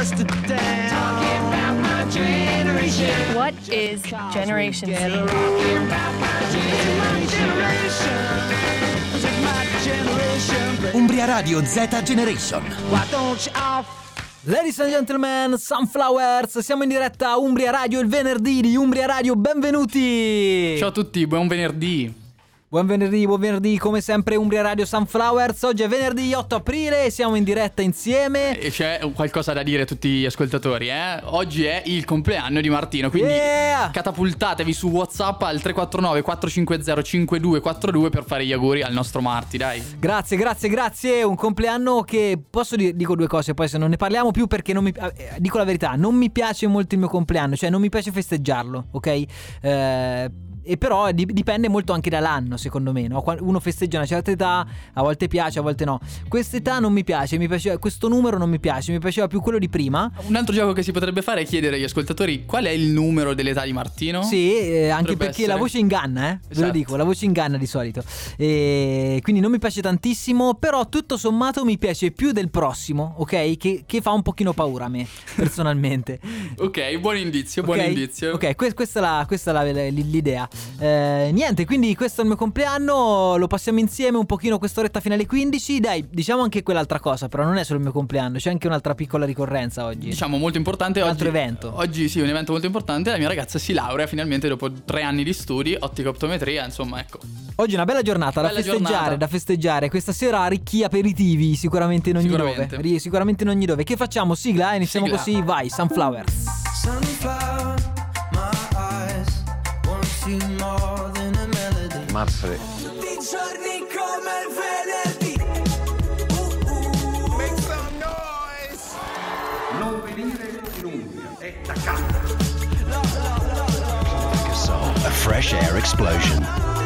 my generation. What is Generation Z? Umbria Radio Z Generation. Why don't you all Ladies and gentlemen, Sunflowers, siamo in diretta a Umbria Radio il venerdì di Umbria Radio, benvenuti! Ciao a tutti, buon venerdì. Buon venerdì, buon venerdì, come sempre Umbria Radio Sunflowers, oggi è venerdì 8 aprile e siamo in diretta insieme. E c'è qualcosa da dire a tutti gli ascoltatori, eh? Oggi è il compleanno di Martino, quindi Yeah! catapultatevi su WhatsApp al 349 450 5242 per fare gli auguri al nostro Marti, dai. Grazie, grazie, grazie, un compleanno che posso dire, dico due cose, poi se non ne parliamo più perché non mi, eh, dico la verità, non mi piace molto il mio compleanno, cioè non mi piace festeggiarlo, ok? Eh, e però di- dipende molto anche dall'anno, secondo me. No? Uno festeggia una certa età, a volte piace, a volte no. Quest'età non mi piace, mi piaceva, questo numero non mi piace, mi piaceva più quello di prima. Un altro gioco che si potrebbe fare è chiedere agli ascoltatori qual è il numero dell'età di Martino. Sì, eh, anche Potrebbe perché essere. la voce inganna, eh? Ve lo Esatto. dico, la voce inganna di solito. E quindi non mi piace tantissimo, però tutto sommato mi piace più del prossimo, ok? Che, che fa un pochino paura a me, personalmente. Ok, buon indizio, buon indizio. Ok, que- questa è, la- questa è la- l'idea. Eh, niente, quindi questo è il mio compleanno. Lo passiamo insieme un pochino quest'oretta fino alle 15. Dai, diciamo anche quell'altra cosa, però non è solo il mio compleanno, c'è anche un'altra piccola ricorrenza oggi. Diciamo molto importante Un oggi. altro evento. Oggi sì, un evento molto importante. La mia ragazza si laurea finalmente dopo tre anni di studi, ottica optometria, insomma, ecco. Oggi è una bella giornata da Bella festeggiare, giornata. da festeggiare. Questa sera ricchi aperitivi, sicuramente in ogni Sicuramente. dove. Sicuramente in ogni dove. Che facciamo? Sigla? eh? Iniziamo Sigla. così, vai, Sunflowers. Sunflower, noise. Non venire in Umbria, è da casa. A fresh air explosion.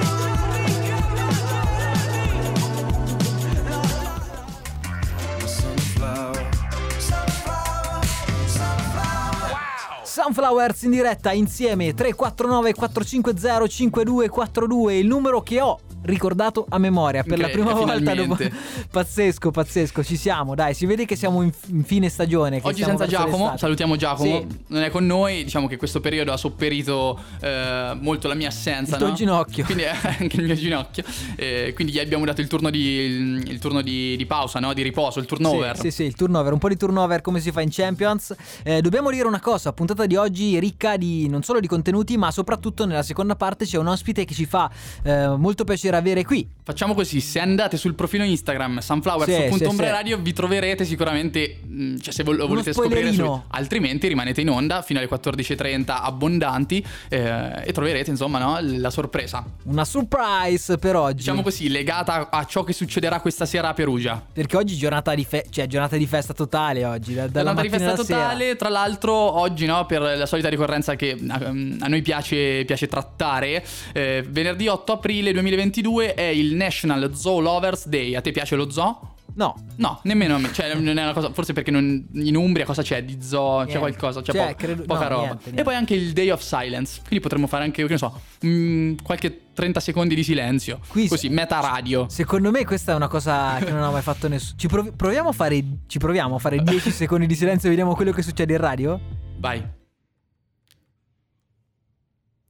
Sunflowers in diretta insieme 349 450 5242 il numero che ho ricordato a memoria per la Ok, prima volta dopo pazzesco pazzesco ci siamo dai si vede che siamo in, in fine stagione Oggi senza Giacomo, salutiamo Giacomo, Sì. non è con noi, diciamo che questo periodo ha sopperito eh, molto la mia assenza. Il tuo no? ginocchio. Quindi anche il mio ginocchio. Eh, quindi gli abbiamo dato il turno di, il, il turno di, di pausa, no? di riposo, il turnover. Sì, sì, sì, il turnover, un po' di turnover come si fa in Champions. Eh, dobbiamo dire una cosa, puntata di oggi è ricca di non solo di contenuti, ma soprattutto nella seconda parte c'è un ospite che ci fa eh, molto piacere avere qui. Facciamo così, se andate sul profilo Instagram Sì, sunflowers.ombre sì, sì. vi troverete sicuramente, mh, cioè se vol- lo volete scoprire, spoilerino. su- altrimenti rimanete in onda fino alle 14.30 abbondanti eh, e troverete insomma no, la sorpresa. Una surprise per oggi. Diciamo così, legata a ciò che succederà questa sera a Perugia. Perché oggi è giornata di, fe- cioè, giornata di festa totale oggi, da- dalla Giornata di festa alla sera. totale, tra l'altro oggi no, per la solita ricorrenza che ehm, a noi piace, piace trattare, eh, venerdì 8 aprile 2022 è il National Zoo Lovers Day. A te piace lo zoo? No, No, nemmeno a me, cioè non è una cosa, forse perché non- in Umbria cosa c'è di zoo, c'è Niente. qualcosa, c'è Cioè, po- credo- poca no, roba. niente, niente. E poi anche il Day of Silence, quindi potremmo fare anche, che ne so, mm, qualche 30 secondi di silenzio, Qui- così, meta radio. secondo me questa è una cosa che non ha mai fatto nessuno. Ci provi- proviamo a fare ci proviamo a fare 10 secondi di silenzio e vediamo quello che succede in radio? Vai.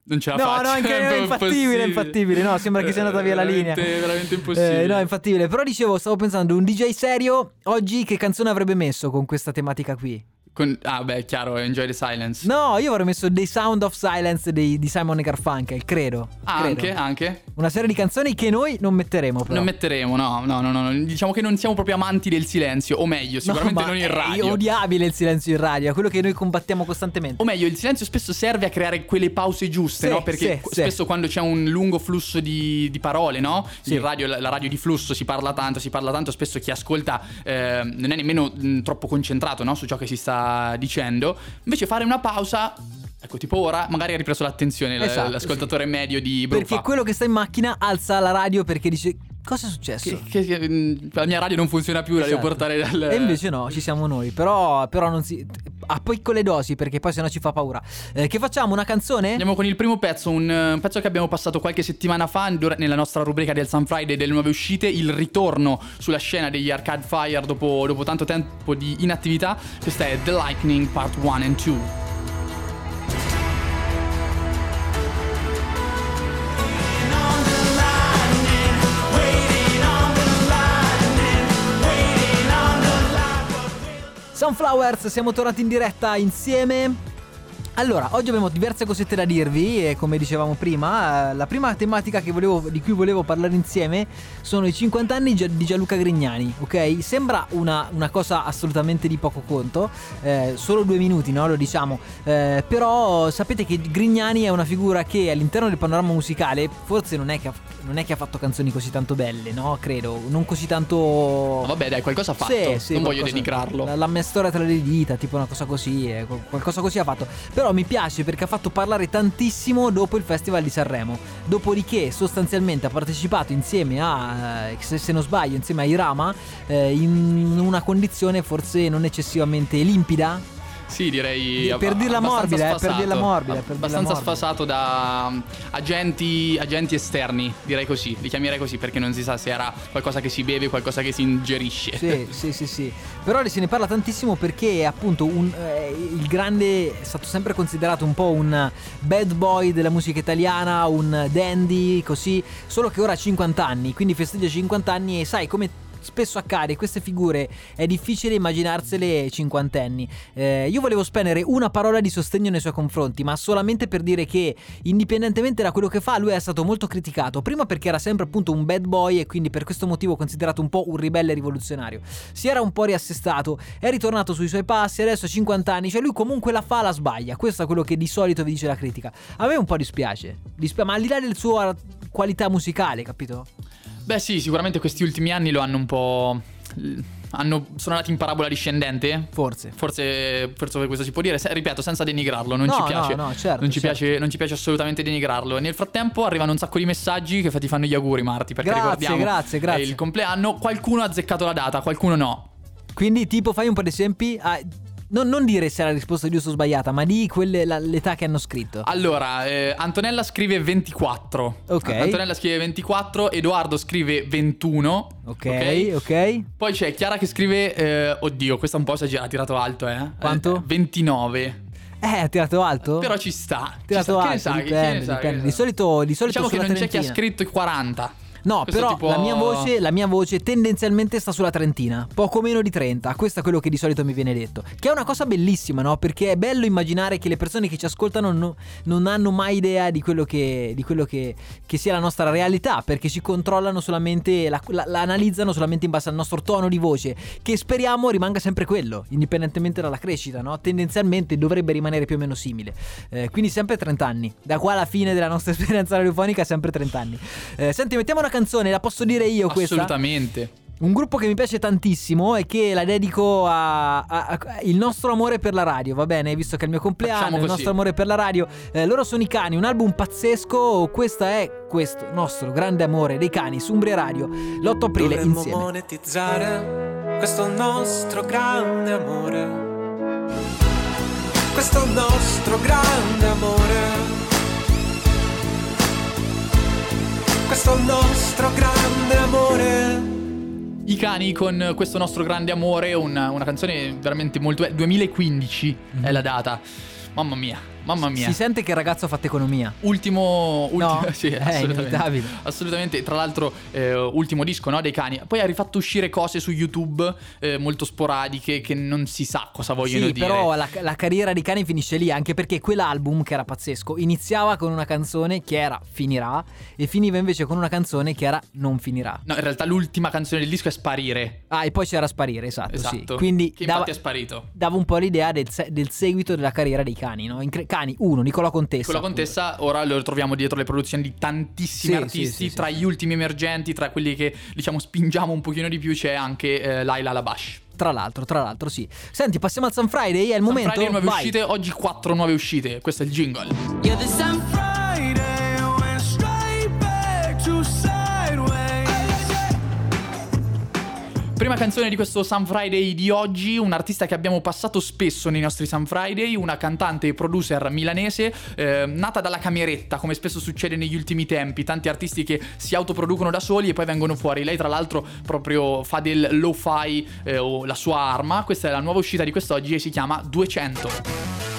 Non ce la No, faccio. no, anche è infattibile, è infattibile. No, sembra che sia andata via la linea. Veramente, veramente impossibile. Eh, no, è infattibile. Però dicevo, stavo pensando, un DJ serio oggi che canzone avrebbe messo con questa tematica qui? Con- ah, beh, chiaro, Enjoy the Silence. No, io avrei messo dei Sound of Silence dei- di Simon Garfunkel, credo. Ah, credo. anche, anche. Una serie di canzoni che noi non metteremo però. Non metteremo, no, no, no, no. Diciamo che non siamo proprio amanti del silenzio, o meglio, sicuramente No, non in È radio. odiabile il silenzio in radio, è quello che noi combattiamo costantemente. O meglio, il silenzio spesso serve a creare quelle pause giuste, Sì, no? Perché sì, qu- sì. spesso quando c'è un lungo flusso di, di parole, no? Sì. In radio, la, la radio di flusso si parla tanto, si parla tanto, spesso chi ascolta eh, non è nemmeno mh, troppo concentrato, no? Su ciò che si sta dicendo. Invece fare una pausa, ecco, tipo ora, magari ha ripreso l'attenzione Esatto, l'ascoltatore medio di Perché Bruffa. quello che sta in macchina alza la radio perché dice Cosa è successo? Che, che- mm, la mia radio non funziona più, la devo Esatto. portare dal... E invece no, ci siamo noi. Però, però non si. A piccole dosi, perché poi sennò ci fa paura. Eh, che facciamo? Una canzone? Andiamo con il primo pezzo, un eh, pezzo che abbiamo passato qualche settimana fa nella nostra rubrica del Sun Friday delle nuove uscite, il ritorno sulla scena degli Arcade Fire dopo, dopo tanto tempo di inattività. Questa è The Lightning Part 1 and 2. Sunflowers, siamo tornati in diretta insieme. Allora, oggi abbiamo diverse cosette da dirvi e come dicevamo prima, eh, la prima tematica che volevo- di cui volevo parlare insieme sono i 50 anni di Gianluca Grignani, ok? Sembra una, una cosa assolutamente di poco conto, eh, solo due minuti, no? Lo diciamo, Eh, però sapete che Grignani è una figura che all'interno del panorama musicale forse non è che ha, non è che ha fatto canzoni così tanto belle, no? Credo, non così tanto... No, vabbè, dai, qualcosa ha fatto. Sì, sì, non voglio qualcosa- denigrarlo. La, la mia storia tra le dita, tipo una cosa così, eh, qual- qualcosa così ha fatto. Però mi piace perché ha fatto parlare tantissimo dopo il Festival di Sanremo. Dopodiché, sostanzialmente, ha partecipato insieme a, eh, se non sbaglio, insieme a Irama, eh, in una condizione forse non eccessivamente limpida. Sì, direi. Per ab- dirla abbastanza morbida, eh, per dirla morbida, Ab- per dirla abbastanza morbida. sfasato da um, agenti, agenti esterni, direi così. Li chiamerei così perché non si sa se era qualcosa che si beve, qualcosa che si ingerisce. Sì, sì, sì, sì. Però se ne parla tantissimo perché è appunto un, eh, il grande è stato sempre considerato un po' un bad boy della musica italiana, un dandy, così, solo che ora ha 50 anni, quindi festeggia 50 anni e sai come spesso accade, queste figure è difficile immaginarsele cinquantenni. Eh, io volevo spendere una parola di sostegno nei suoi confronti, ma solamente per dire che indipendentemente da quello che fa, lui è stato molto criticato. Prima perché era sempre appunto un bad boy e quindi per questo motivo considerato un po' un ribelle rivoluzionario. Si era un po' riassestato, è ritornato sui suoi passi, adesso ha 50 anni, cioè lui comunque la fa, la sbaglia. Questo è quello che di solito vi dice la critica. A me un po' dispiace, dispia- ma al di là del suo qualità musicale, capito? Beh, sì, sicuramente questi ultimi anni lo hanno un po'. Hanno, sono andati in parabola discendente. Forse. Forse, forse questo si può dire, Se- ripeto, senza denigrarlo, non No, ci no, piace. no, certo, non, ci certo. piace non ci piace assolutamente denigrarlo. Nel frattempo arrivano un sacco di messaggi che ti fanno gli auguri, Marti, perché Grazie, ricordiamo grazie, grazie. è il compleanno. Qualcuno ha azzeccato la data, qualcuno no. Quindi, tipo, fai un po' di esempi. Ah, non, non dire se la risposta giusta o sbagliata, ma di quelle, la- l'età che hanno scritto. Allora, eh, Antonella scrive 24. Ok. Antonella scrive 24, Edoardo scrive 21. ok, ok. Poi c'è Chiara che scrive, eh, oddio, questa un po' esagera, ha tirato alto, eh. Quanto? Eh, 29. Eh, ha tirato alto? Però ci sta. ci tirato sta. Che ne alto, sai? Che dipende, ne sai? dipende. Di solito, di solito Diciamo che non c'è chi ha trentina. scritto i 40. No, Questo però tipo- la, mia voce, la mia voce tendenzialmente sta sulla trentina, poco meno di 30. Questo è quello che di solito mi viene detto. Che è una cosa bellissima, no? Perché è bello immaginare che le persone che ci ascoltano no- non hanno mai idea di quello, che, di quello che, che sia la nostra realtà, perché ci controllano solamente, la, la- la analizzano solamente in base al nostro tono di voce, che speriamo rimanga sempre quello, indipendentemente dalla crescita, no? Tendenzialmente dovrebbe rimanere più o meno simile. Eh, quindi sempre 30 anni. Da qua alla fine della nostra esperienza radiofonica, sempre 30 anni. Eh, senti, mettiamo una canzone, la posso dire io questa? Assolutamente. Un gruppo che mi piace tantissimo e che la dedico a, a- a- il nostro amore per la radio, va bene? Visto che è il mio compleanno, il nostro amore per la radio. Eh, loro sono i cani, un album pazzesco. Questa è questo nostro grande amore dei cani su Umbria Radio, l'8 aprile Dovremmo insieme. monetizzare questo nostro grande amore. Questo nostro grande amore. Questo nostro grande amore. I cani con questo nostro grande amore, una, una canzone veramente molto... 2015 è la data. Mamma mia, mamma mia. Si sente che il ragazzo ha fatto economia. Ultimo, ultimo No? sì, È assolutamente. tra l'altro, eh, ultimo disco no, dei cani. Poi ha rifatto uscire cose su YouTube eh, molto sporadiche che non si sa cosa vogliono Sì, dire. però la, la carriera di Cani finisce lì, anche perché quell'album, che era pazzesco, iniziava con una canzone che era Finirà e finiva invece con una canzone che era Non finirà. No, in realtà l'ultima canzone del disco è Sparire. Ah, e poi c'era Sparire, esatto, sì. Esatto. Quindi che dava, infatti è sparito. dava un po' l'idea del, del seguito della carriera dei cani, no? Incre- cani 1, Nicola Contessa. Con la appunto. contessa ora lo troviamo dietro le produzioni di tantissimi Sì, artisti, sì, tra sì. gli ultimi emergenti, tra quelli che diciamo spingiamo un pochino di più c'è anche eh, Laila Labash. Tra l'altro, tra l'altro, sì. Senti, passiamo al Sun Friday, è il momento. Friday nuove Vai. uscite, oggi quattro nuove uscite, questo è il jingle. Yeah, this time Friday Prima canzone di questo Sun Friday di oggi, un artista che abbiamo passato spesso nei nostri Sun Friday, una cantante e producer milanese, eh, nata dalla cameretta, come spesso succede negli ultimi tempi, tanti artisti che si autoproducono da soli e poi vengono fuori. Lei tra l'altro proprio fa del lo-fi eh, o la sua arma, questa è la nuova uscita di quest'oggi e si chiama 200.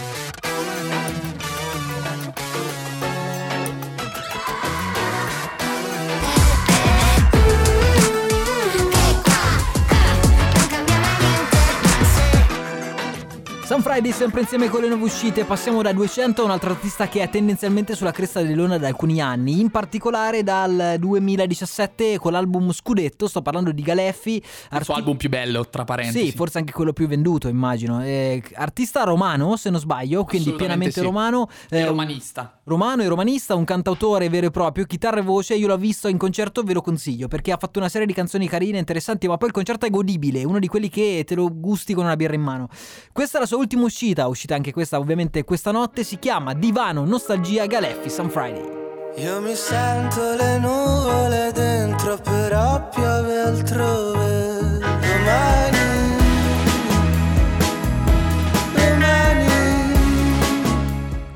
Friday sempre insieme con le nuove uscite, passiamo da 200 a un altro artista che è tendenzialmente sulla cresta dell'onda da alcuni anni, in particolare dal 2017 con l'album Scudetto, sto parlando di Galeffi. Il suo album più bello, tra parentesi. Sì, forse anche quello più venduto, immagino. Eh, artista romano, se non sbaglio, quindi pienamente sì. romano. E eh, romanista. Romano e romanista, un cantautore vero e proprio, chitarra e voce, io l'ho visto in concerto, ve lo consiglio, perché ha fatto una serie di canzoni carine, interessanti, ma poi il concerto è godibile, uno di quelli che te lo gusti con una birra in mano. Questa è la sua ultima uscita, uscita anche questa ovviamente questa notte, si chiama Divano Nostalgia Galeffi Sun Friday. Io mi sento le nuvole dentro, però piove altrove. Domani.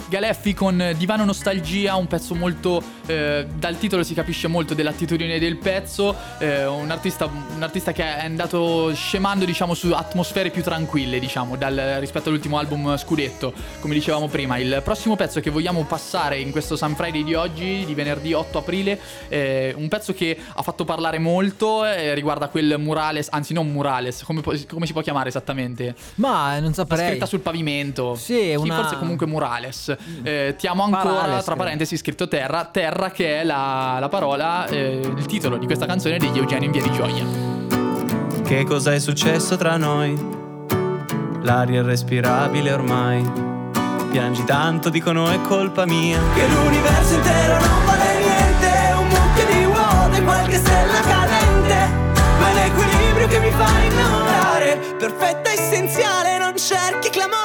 Galeffi con Divano Nostalgia, un pezzo molto, eh, dal titolo si capisce molto dell'attitudine del pezzo, eh, un, artista, un artista che è andato scemando diciamo su atmosfere più tranquille diciamo dal, rispetto all'ultimo album Scudetto, come dicevamo prima. Il prossimo pezzo che vogliamo passare in questo Sun Friday di oggi, di venerdì 8 aprile, è un pezzo che ha fatto parlare molto, eh, riguarda quel murales, anzi non murales, come, come si può chiamare esattamente? Ma non saprei. scritta sul pavimento. Sì, una- forse comunque murales. Eh, ti amo ancora, Parales, tra parentesi, scritto terra. Terra che è la, la parola, eh, il titolo di questa canzone degli Eugenio in Via di Gioia. Che cosa è successo tra noi? L'aria è respirabile ormai. Piangi tanto, dicono è colpa mia. Che l'universo intero non vale niente Un mucchio di vuoto e qualche stella cadente Ma l'equilibrio che mi fa innamorare Perfetta essenziale, non cerchi clamore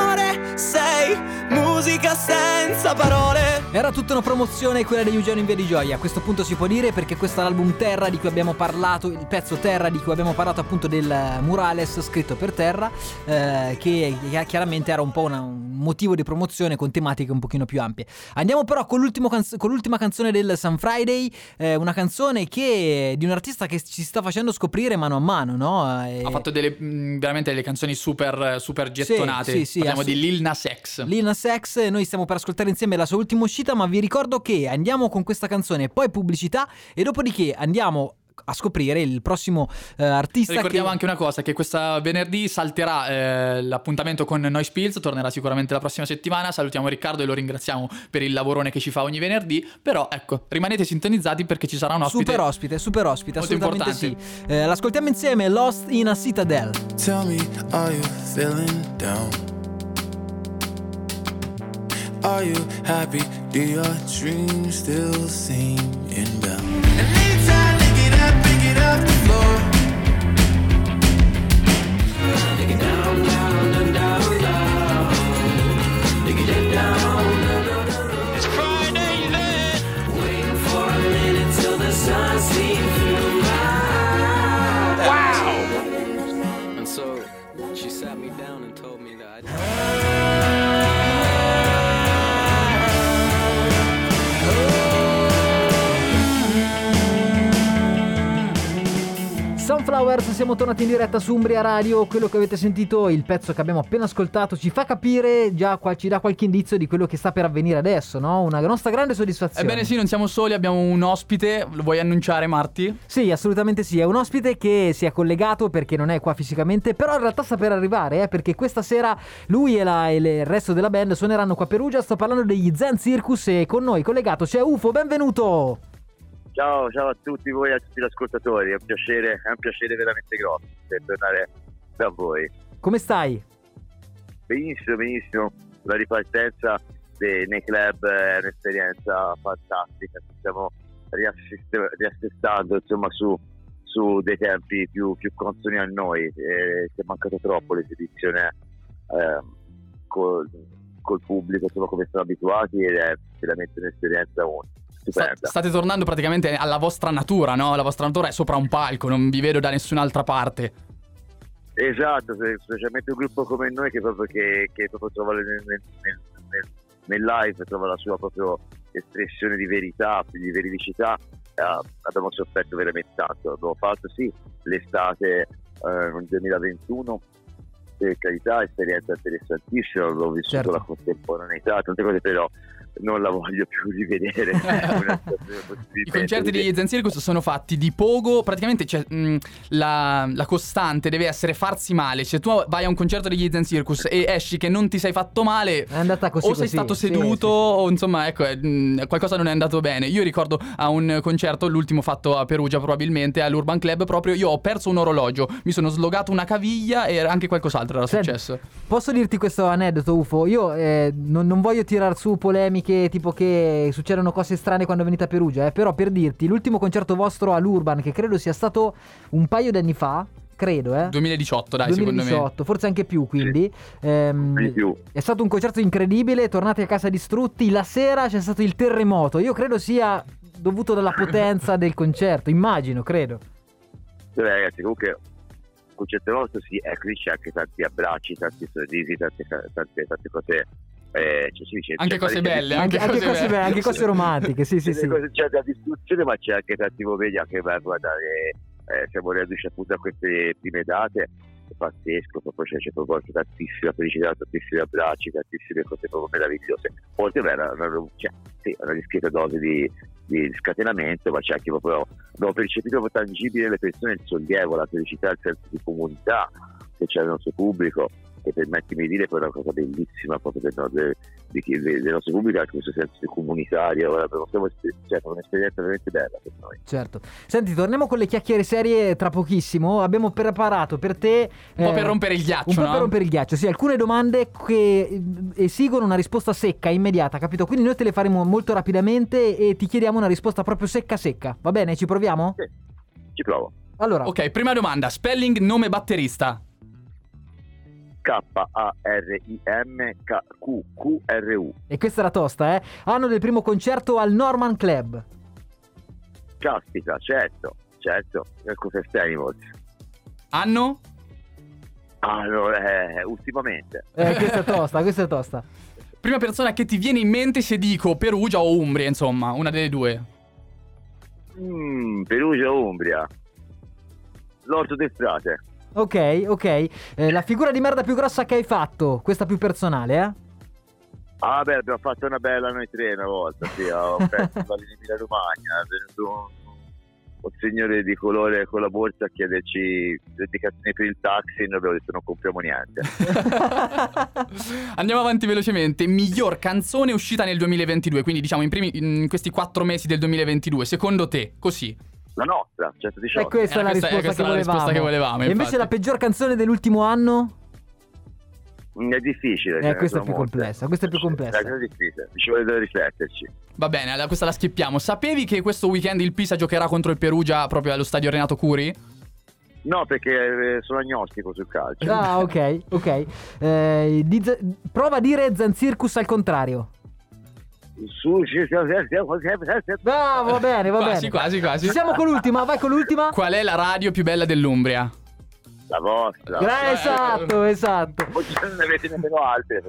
senza parole Era tutta una promozione quella di Eugenio in Via di Gioia. A questo punto si può dire perché questo è l'album Terra di cui abbiamo parlato, il pezzo Terra di cui abbiamo parlato appunto del murales scritto per terra, eh, che chiaramente era un po' una- un motivo di promozione con tematiche un pochino più ampie. Andiamo però con, l'ultimo canz- con l'ultima canzone del Sun Friday, eh, una canzone che di un artista che ci sta facendo scoprire mano a mano, no? Eh, Ha fatto delle, veramente delle canzoni super, super gettonate. sì, sì, Parliamo assu- di Lil Nas X. Lil Nas X, noi stiamo per ascoltare insieme la sua ultima uscita, ma vi ricordo che andiamo con questa canzone, poi pubblicità e dopodiché andiamo a scoprire il prossimo eh, artista Ricordiamo che... anche una cosa, che questa venerdì salterà eh, l'appuntamento con Noise Pills, tornerà sicuramente la prossima settimana, salutiamo Riccardo e lo ringraziamo per il lavorone che ci fa ogni venerdì, però ecco, rimanete sintonizzati perché ci sarà un ospite. Super ospite, super ospite, Molto assolutamente sì. importante. Eh, l'ascoltiamo insieme, Lost in a Citadel. Tell me, are you feeling down? Are you happy? Do your dreams still seem inbound? Siamo tornati in diretta su Umbria Radio. Quello che avete sentito, il pezzo che abbiamo appena ascoltato, ci fa capire già, ci dà qualche indizio di quello che sta per avvenire adesso, no? Una nostra grande soddisfazione. Ebbene sì, non siamo soli, abbiamo un ospite, lo vuoi annunciare Marti? Sì, assolutamente sì. È un ospite che si è collegato perché non è qua fisicamente, però in realtà sta per arrivare, eh, perché questa sera lui e, la- e il resto della band suoneranno qua a Perugia. Sto parlando degli Zen Circus e con noi collegato c'è UFO, benvenuto! Ciao, ciao a tutti voi e a tutti gli ascoltatori, è un piacere, è un piacere veramente grosso tornare da voi. Come stai? Benissimo, benissimo, la ripartenza dei- nei club è un'esperienza fantastica, ci stiamo riassestando insomma su, su dei tempi più, più consoni a noi, e ci è mancato troppo l'esibizione ehm, col, col pubblico, insomma come siamo abituati ed è veramente un'esperienza unica. Sta- Stupenda. state tornando praticamente alla vostra natura, no? La vostra natura è sopra un palco, non vi vedo da nessun'altra parte. Esatto, specialmente un gruppo come noi che proprio, che, che proprio trova nel, nel- nel- nel- live, trova la sua proprio espressione di verità, di veridicità, eh, abbiamo sofferto veramente tanto. Abbiamo fatto sì l'estate eh, nel 2021, per carità, esperienza interessantissima, abbiamo vissuto Certo. la contemporaneità, tante cose, però non la voglio più rivedere. I concerti degli Zen Circus sono fatti di pogo, praticamente c'è, mh, la, la costante deve essere farsi male. Se tu vai a un concerto degli Zen Circus e esci che non ti sei fatto male, È andata così. o sei così. stato Sì, seduto sì, o insomma ecco mh, qualcosa non è andato bene io ricordo a un concerto l'ultimo fatto a Perugia probabilmente all'Urban Club proprio io ho perso un orologio mi sono slogato una caviglia e anche qualcos'altro era Senti, successo Posso dirti questo aneddoto, UFO? Io eh, non, non voglio tirar su polemiche tipo che succedono cose strane quando venite a Perugia, eh, però per dirti, l'ultimo concerto vostro all'Urban, che credo sia stato un paio di anni fa, credo, eh? 2018 dai secondo 2018, forse anche più quindi. Ehm, Di più. è stato un concerto incredibile, tornati a casa distrutti, la sera c'è stato il terremoto, io credo sia dovuto dalla potenza del concerto, immagino, credo. Beh, ragazzi, comunque concetto nostro sì, ecco lì c'è anche tanti abbracci, tanti sorrisi, tante, tante, tante cose. Eh, cioè, si dice, Anche cose belle, Anche, anche cose cose, belle. anche cose romantiche, sì, sì, sì. cose- c'è da distruzione, ma c'è anche tanti momenti anche per guardare. Eh, siamo riduci appunto a queste prime date. È pazzesco, proprio c'è, c'è proprio tantissima felicità, tantissimi abbracci, tantissime cose proprio meravigliose. Oltre a una, una, cioè, sì, una discreta dose di, di scatenamento, ma c'è anche proprio. Abbiamo percepito proprio tangibile nelle persone il sollievo, la felicità, il senso di comunità che c'è nel nostro pubblico. E permettimi di dire poi una cosa bellissima proprio del, del, chi- del nostro pubblico, anche questo senso di comunitario. Cioè, è un'esperienza veramente bella per noi. Certo. Senti, torniamo con le chiacchiere serie tra pochissimo. Abbiamo preparato per te. un po' eh, per rompere il ghiaccio Un po' no? per rompere il ghiaccio, sì, alcune domande che eh, esigono una risposta secca, immediata, capito? Quindi noi te le faremo molto rapidamente e ti chiediamo una risposta proprio secca secca. Va bene? Ci proviamo? Ci provo. Allora, ok prima domanda spelling nome batterista K-A-R-I-M-Q-Q-R-U. e questa era tosta, eh? Anno del primo concerto al Norman Club. Caspita, certo, certo. Ecco Animals. anno Ah, no, eh, ultimamente. Eh, questa è tosta, questa è tosta. prima persona che ti viene in mente se dico Perugia o Umbria insomma una delle due Mm, Perugia, Umbria. L'orto del frate. Ok, ok. Eh, la figura di merda più grossa che hai fatto, questa più personale, eh? Ah, beh, abbiamo fatto una bella noi tre una volta, sì, a un festival in Emilia Romagna. È venuto un, un signore di colore con la borsa a chiederci le indicazioni per il taxi e noi abbiamo detto non compriamo niente. Andiamo avanti velocemente. Miglior canzone uscita nel 2022, quindi diciamo in, primi- in questi quattro mesi del 2022. Secondo te, così? La nostra, 118. E questa Eh, è la questa è- risposta, questa che, è la risposta volevamo. che volevamo, E invece infatti. la peggior canzone dell'ultimo anno? Mm, È difficile. Eh, questa è più molte. complessa, questa è più complessa. Eh, È difficile, ci vuole da rifletterci. Va bene, allora questa la schippiamo. Sapevi che questo weekend il Pisa giocherà contro il Perugia proprio allo stadio Renato Curi? No, perché eh, sono agnostico sul calcio. Ah, ok, ok. Eh, di prova a dire Zanzircus al contrario. Su, ci siamo- Ah, va bene, va Quasi, bene. quasi, quasi. Ci siamo con l'ultima, vai con l'ultima. Qual è la radio più bella dell'Umbria? La vostra. Eh, esatto, esatto. Oggi non ne avete nemmeno altre.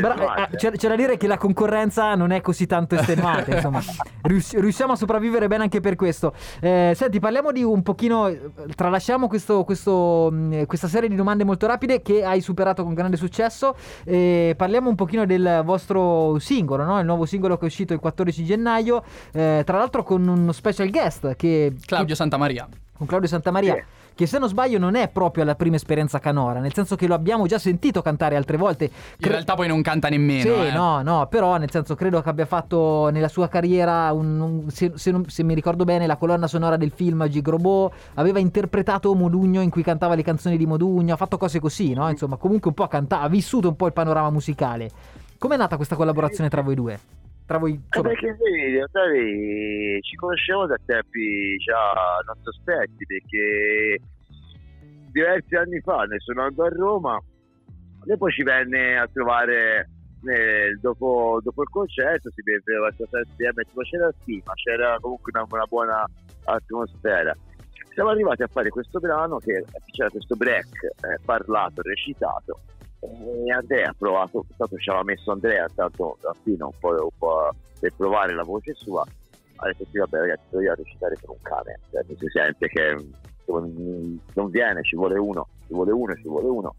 Bra- eh, c'è, c'è da dire che la concorrenza non è così tanto estenuante, insomma. Rius- riusciamo a sopravvivere bene anche per questo. Eh, senti, parliamo di un pochino. eh, Tralasciamo questo, questo, questa serie di domande molto rapide che hai superato con grande successo. E parliamo un pochino del vostro singolo, no? Il nuovo singolo che è uscito il 14 gennaio. eh, tra l'altro con uno special guest che. Claudio Santamaria. Con Claudio Santamaria. Sì. Che se non sbaglio non è proprio la prima esperienza canora, nel senso che lo abbiamo già sentito cantare altre volte. In Cre- realtà poi non canta nemmeno. sì, eh. no, no, però nel senso credo che abbia fatto nella sua carriera, un- un- se, se non- se mi ricordo bene, la colonna sonora del film Gigrobò, aveva interpretato Modugno in cui cantava le canzoni di Modugno, ha fatto cose così, no? Insomma, comunque un po' cantava, ha vissuto un po' il panorama musicale. Com'è nata questa collaborazione tra voi due? Tra voi, Eh, insomma, perché noi realtà eh, ci conosciamo da tempi già non sospetti perché diversi anni fa ne sono andato a Roma e poi ci venne a trovare eh, dopo, dopo il concerto si beveva insieme tipo c'era stima c'era comunque una, una buona atmosfera. Siamo arrivati a fare questo brano che c'era questo break eh, parlato, recitato e Andrea ha provato, tanto ci aveva messo Andrea tanto fino un po', un po' per provare la voce sua ha detto sì vabbè ragazzi devo recitare per un cane cioè, si sente che non viene ci vuole uno ci vuole uno ci vuole uno.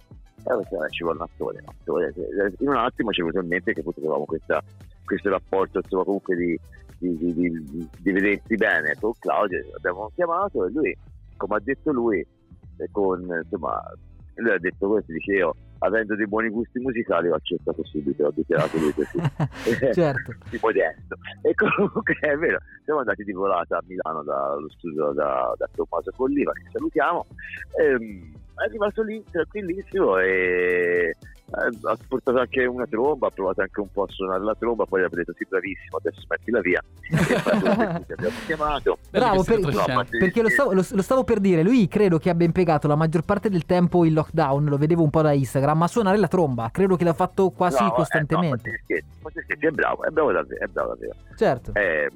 E allora cioè, ci vuole un attore, no? Ci vuole- in un attimo ci è venuto in mente che appunto avevamo questa- questo rapporto insomma comunque di, di, di, di- di vedersi bene. Con Claudio abbiamo chiamato e lui come ha detto lui e con insomma lui ha detto questo dice io avendo dei buoni gusti musicali ho accettato subito ho dichiarato lui così certo. di modesto e comunque è vero siamo andati di volata a Milano dallo studio da, da Tommaso Colliva che salutiamo. Ehm, è arrivato lì tranquillissimo e eh, ha portato anche una tromba ha provato anche un po' a suonare la tromba poi ha detto sì bravissimo adesso mettila via e abbiamo chiamato Bravo, per- No, perché lo stavo, lo- lo stavo per dire, lui credo che abbia impiegato la maggior parte del tempo in lockdown, lo vedevo un po' da Instagram, a suonare la tromba, credo che l'ha fatto quasi No, eh, no, costantemente. ma scherzi, ma scherzi, è bravo, è bravo davvero, è bravo davvero. Certo. Eh,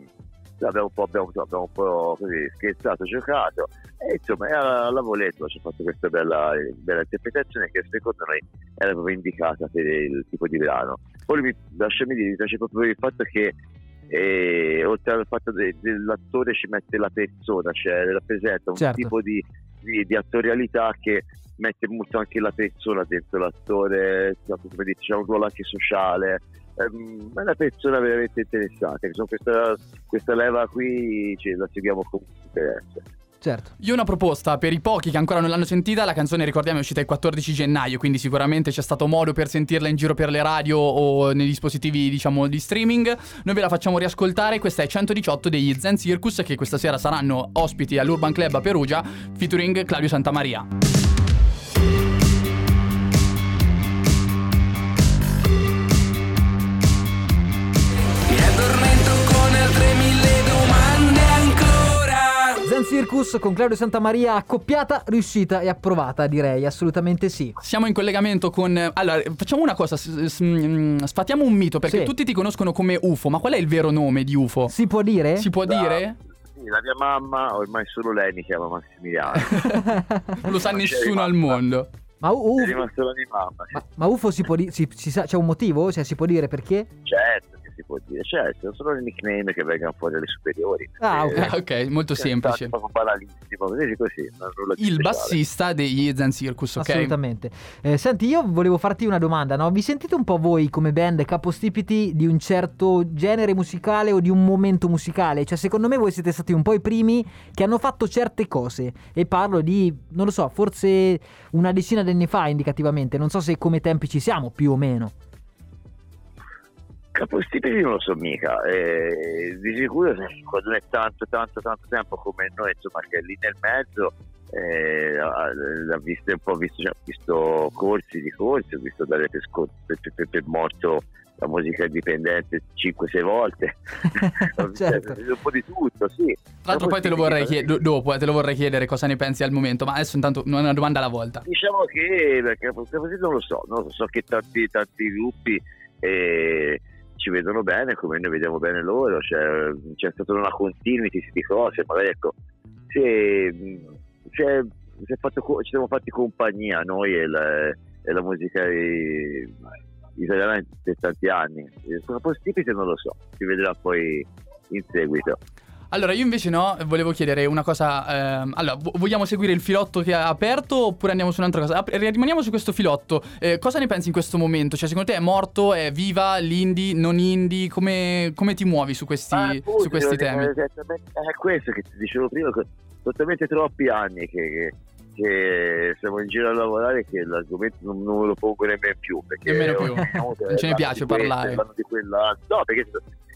abbiamo un po', abbiamo, abbiamo un po' scherzato, giocato e insomma e alla, Voletto ci ha fatto questa bella, bella interpretazione che secondo noi era proprio indicata per il tipo di brano. Poi mi, lasciami dire, mi piace proprio il fatto che eh, oltre al fatto de- dell'attore ci mette la persona, cioè rappresenta un Certo. tipo di, di, di attorialità che mette molto anche la persona dentro l'attore, come dice, c'è un ruolo anche sociale, ehm, è una persona veramente interessante. Insomma, questa, questa leva qui ce la seguiamo con interesse. Certo. Io ho una proposta per i pochi che ancora non l'hanno sentita. La canzone, ricordiamo, è uscita il 14 gennaio, quindi sicuramente c'è stato modo per sentirla in giro per le radio o nei dispositivi, diciamo, di streaming. Noi ve la facciamo riascoltare. Questa è 118 degli Zen Circus, che questa sera saranno ospiti all'Urban Club a Perugia, featuring Claudio Santamaria. Circus con Claudio Santamaria accoppiata, riuscita e approvata, direi, assolutamente sì. Siamo in collegamento con. Allora, facciamo una cosa: mm, sfatiamo un mito perché Sì. tutti ti conoscono come UFO. Ma qual è il vero nome di UFO? Si può dire? Si può dire? Sì, la mia mamma, ormai solo lei mi chiama Massimiliano. Non lo sa Ma c'è nessuno al mondo. Ma, U- È UFO, rimasto la mia mamma. sì. ma, ma UFO si può dire, si, si sa, c'è un motivo? Cioè si può dire perché? Certo si può dire, certo, sono i nickname che vengono fuori alle superiori. Ah, ok. Eh, ok, molto è semplice. stato Proprio banalissimo, così così. Il speciale. bassista degli Zen Circus, ok? Assolutamente. Eh, senti, io volevo farti una domanda, no? Vi sentite un po' voi come band capostipiti di un certo genere musicale o di un momento musicale? Cioè, secondo me voi siete stati un po' i primi che hanno fatto certe cose. E parlo di, non lo so, forse una decina di anni fa indicativamente. Non so se come tempi ci siamo, più o meno. Capostipiti non lo so mica, eh, di sicuro quando è tanto tanto tanto tempo come noi, insomma che è lì nel mezzo, eh, ha, ha visto un po' visto, cioè, visto corsi di corsi, ho visto dare per, scor- per, per- per morto la musica indipendente 5-6 volte, visto- Certo. ho visto un po' di tutto, sì. Tra l'altro poi te lo vorrei chiedere dopo, eh, te lo vorrei chiedere cosa ne pensi al momento, ma adesso intanto una domanda alla volta. Diciamo che perché non lo so, non lo so, so che tanti, tanti gruppi eh, ci vedono bene come noi vediamo bene loro, cioè, c'è stata una continuity di cose, magari ecco, se, se, se fatto ci siamo fatti compagnia noi e la, e la musica eh, italiana per tanti anni. Sono Capostipiti non lo so, si vedrà poi in seguito. Allora, io invece no, volevo chiedere una cosa. ehm, allora, vo- vogliamo seguire il filotto che ha aperto oppure andiamo su un'altra cosa? Ah, rimaniamo su questo filotto. Eh, cosa ne pensi in questo momento? Cioè, secondo te è morto, è viva, l'indie, non indie? Come, come ti muovi su questi, Ah, appunto, su questi è- temi? È, esattamente- è questo che ti dicevo prima, che sono talmente troppi anni che, che- che siamo in giro a lavorare che l'argomento non, non me lo pongo nemmeno più. Perché Nemmeno più. Non ce ne piace questo, parlare. quell'altro. No, perché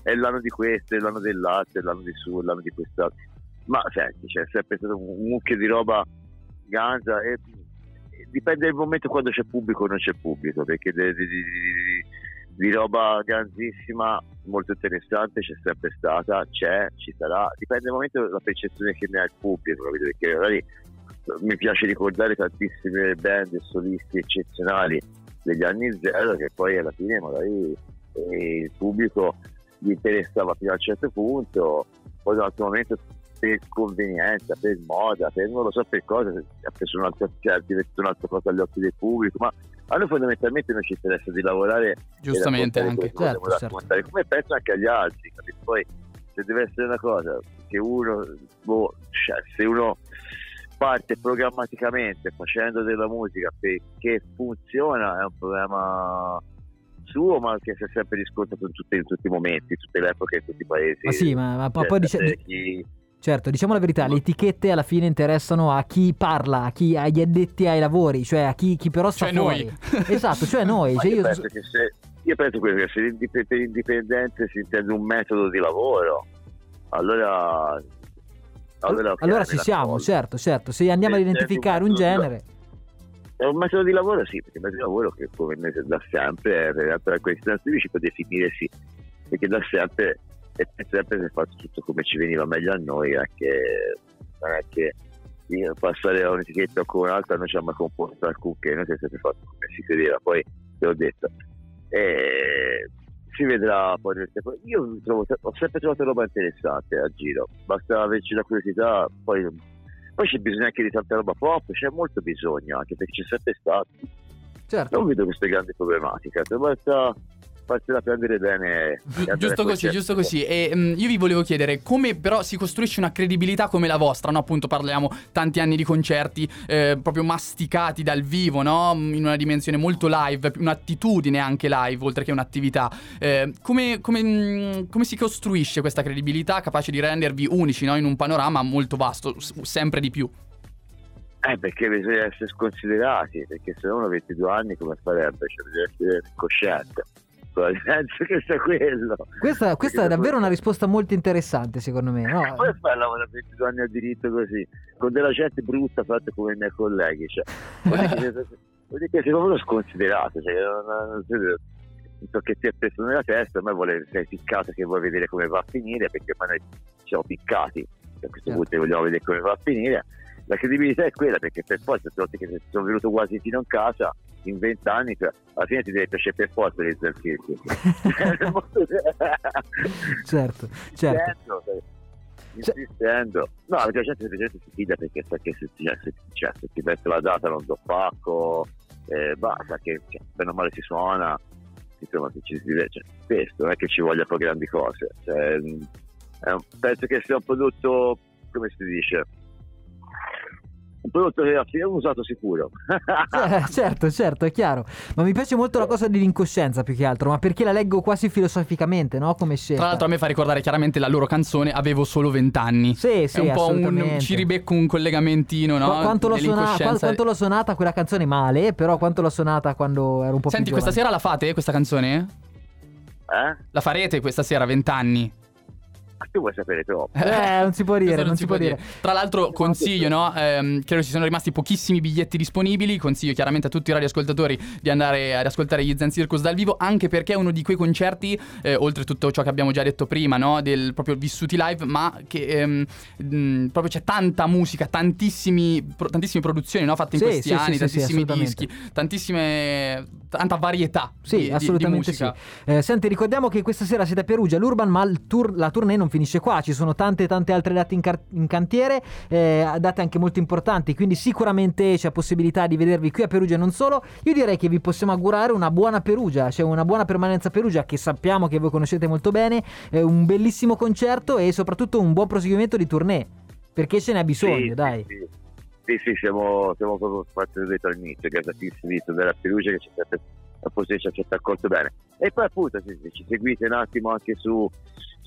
è l'anno di questo, è l'anno dell'altro, è l'anno di su, è l'anno di quest'altro. Ma senti, c'è sempre stato un mucchio di roba ganza e dipende dal momento quando c'è pubblico o non c'è pubblico, perché di, di- di- di- di roba ganzissima, molto interessante, c'è sempre stata, c'è, ci sarà, dipende dal momento dalla percezione che ne ha il pubblico, capito? Perché magari mi piace ricordare tantissime band e solisti eccezionali degli anni zero che poi alla fine magari eh, il pubblico gli interessava fino a un certo punto, poi da un altro momento per convenienza, per moda, per non lo so per cosa, ha preso un'altra, cioè, ha divertito un'altra cosa agli occhi del pubblico, ma a noi fondamentalmente non ci interessa di lavorare Giustamente anche. vogliamo Certo, certo. come penso anche agli altri, capito? Poi se deve essere una cosa che uno, boh, cioè, se uno parte programmaticamente facendo della musica perché funziona è un problema suo ma che si è sempre riscontrato in tutti, in tutti i momenti, in tutte le epoche, in tutti i paesi. Ma sì, ma, ma Cioè, poi dice, chi- certo, diciamo la verità, le etichette alla fine interessano a chi parla, a chi, agli addetti ai lavori, cioè a chi, chi però sta Cioè fuori. noi. Esatto, cioè noi. Cioè io, io- penso che se, io penso che se per indipendente si intende un metodo di lavoro, allora... Allora, allora ci siamo, colgo. certo, certo. Se andiamo ad Se- se identificare un un genere, È un metodo di lavoro, sì, perché è metodo di lavoro che come da sempre, eh, per per questi può definire sì, perché da sempre e sempre si è fatto tutto come ci veniva meglio a noi, non è che, non è che passare da un'etichetta con un'altra non ci ha mai composto alcunché, noi siamo sempre fatto come si credeva, poi te l'ho detto. E si vedrà poi nel tempo. Io trovo- ho sempre trovato roba interessante a giro, basta averci la curiosità, poi, poi c'è bisogno anche di tanta roba pop, c'è molto bisogno anche perché c'è sempre stato. certo. Non vedo queste grandi problematiche, basta farsela prendere bene. Gi- Giusto così, giusto così. E mm, io vi volevo chiedere come però si costruisce una credibilità come la vostra, no? Appunto parliamo tanti anni di concerti eh, proprio masticati dal vivo, no? Mm, In una dimensione molto live, un'attitudine anche live, oltre che un'attività. Eh, come, come, mm, come si costruisce questa credibilità capace di rendervi unici, no? In un panorama molto vasto, s- sempre di più. Eh, perché bisogna essere sconsiderati, perché se uno ha 22 anni come farebbe? Cioè, bisogna essere cosciente. Penso che sia quello. Questa, questa è davvero una risposta molto interessante, secondo me. No? Come fai a lavorare 22 anni a diritto così? Con della gente brutta fatta come i miei colleghi. Cioè, vuol dire che- sei proprio sconsiderato. Cioè, non, non, non so che ti è preso nella testa, a me vuole, sei piccato che vuoi vedere come va a finire, perché poi noi siamo piccati. A questo Certo. punto vogliamo vedere come va a finire. La credibilità è quella, perché per forza, tutte le volte che sono venuto quasi fino in casa, in vent'anni, cioè, alla fine ti deve piacere per forza di Zen Circus. Certo, certo. Insistendo, insistendo. No, perché la gente semplicemente si fida perché sa che se, ti- cioè, se, cioè, se ti mette la data non do pacco, eh, basta che cioè, bene o male si suona, insomma, ci si vede. Cioè, questo non è che ci voglia poi grandi cose. Cioè, è un- penso che sia un prodotto, come si dice, prodotto che è un usato sicuro. Eh, certo, certo, è chiaro. Ma mi piace molto la cosa dell'incoscienza più che altro, ma perché la leggo quasi filosoficamente, no? Come scelta. Tra l'altro a me fa ricordare chiaramente la loro canzone Avevo solo 20 anni. Sì, sì, è un po' un, ci ribecco un collegamentino, no? Qu- quanto, l'ho suona- Dell'incoscienza. qua- quanto l'ho suonata quella canzone male, però quanto l'ho suonata quando ero un po' Senti, più questa giovane. sera la fate questa canzone? Eh? La farete questa sera, 20 anni? Ma tu vuoi sapere troppo? Eh, non si può dire, Questo non si può dire. Tra l'altro consiglio, no? Ehm, credo ci siano rimasti pochissimi biglietti disponibili. Consiglio chiaramente a tutti i radioascoltatori di andare ad ascoltare gli Zen Circus dal vivo, anche perché è uno di quei concerti, eh, oltre tutto ciò che abbiamo già detto prima, no? Del proprio vissuti live, ma che ehm, mh, proprio c'è tanta musica, tantissimi, pro- tantissime produzioni, no? Fatte in Sì, questi sì, anni, sì, tantissimi assolutamente. dischi, tantissime. tanta varietà. Sì, di- di- di assolutamente sì. musica. Eh, senti, ricordiamo che questa sera siete a Perugia, l'Urban, ma il tour- la tournée non finisce qua. Ci sono tante, tante altre date in, car- in cantiere, eh, date anche molto importanti. Quindi, sicuramente c'è possibilità di vedervi qui a Perugia e non solo. Io direi che vi possiamo augurare una buona Perugia, cioè una buona permanenza a Perugia, che sappiamo che voi conoscete molto bene. eh, un bellissimo concerto e soprattutto un buon proseguimento di tournée. Perché ce n'è bisogno, Sì, dai. Sì, sì. Sì, sì, siamo, siamo proprio fatti detto all'inizio, gasatissimi di tornare a Perugia che ci ha forse ci ha accolto bene. E poi appunto se, se ci seguite un attimo anche su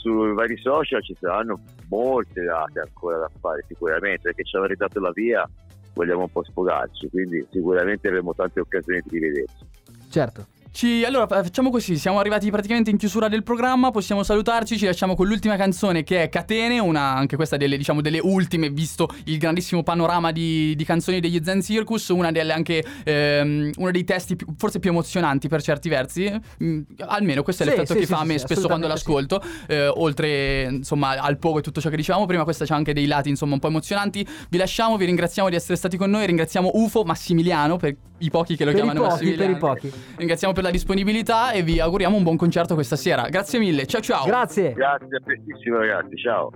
sui vari social ci saranno molte date ancora da fare sicuramente perché ci avete dato la via vogliamo un po' sfogarci quindi sicuramente avremo tante occasioni di rivederci Certo. Ci- allora fa- facciamo così, siamo arrivati praticamente in chiusura del programma, possiamo salutarci, ci lasciamo con l'ultima canzone che è Catene, una, anche questa delle, diciamo, delle ultime, visto il grandissimo panorama di, di canzoni degli Zen Circus, una delle anche, ehm, uno dei testi più- forse più emozionanti per certi versi, Mm, almeno questo è Sì, l'effetto sì, che sì, fa a me spesso quando l'ascolto, eh, oltre insomma al poco e tutto ciò che dicevamo prima, questa c'ha anche dei lati insomma un po' emozionanti, vi lasciamo, vi ringraziamo di essere stati con noi, ringraziamo UFO Massimiliano per i pochi che lo Per chiamano pochi, per Massimiliano. i pochi. Ringraziamo per la disponibilità e vi auguriamo un buon concerto questa sera. Grazie mille, ciao ciao. Grazie. Grazie, a prestissimo ragazzi, ciao.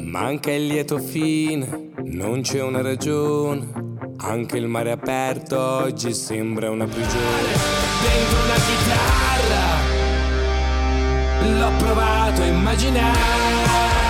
Manca il lieto fine, non c'è una ragione. Anche il mare aperto oggi sembra una prigione. Dentro una chitarra, l'ho provato a immaginare.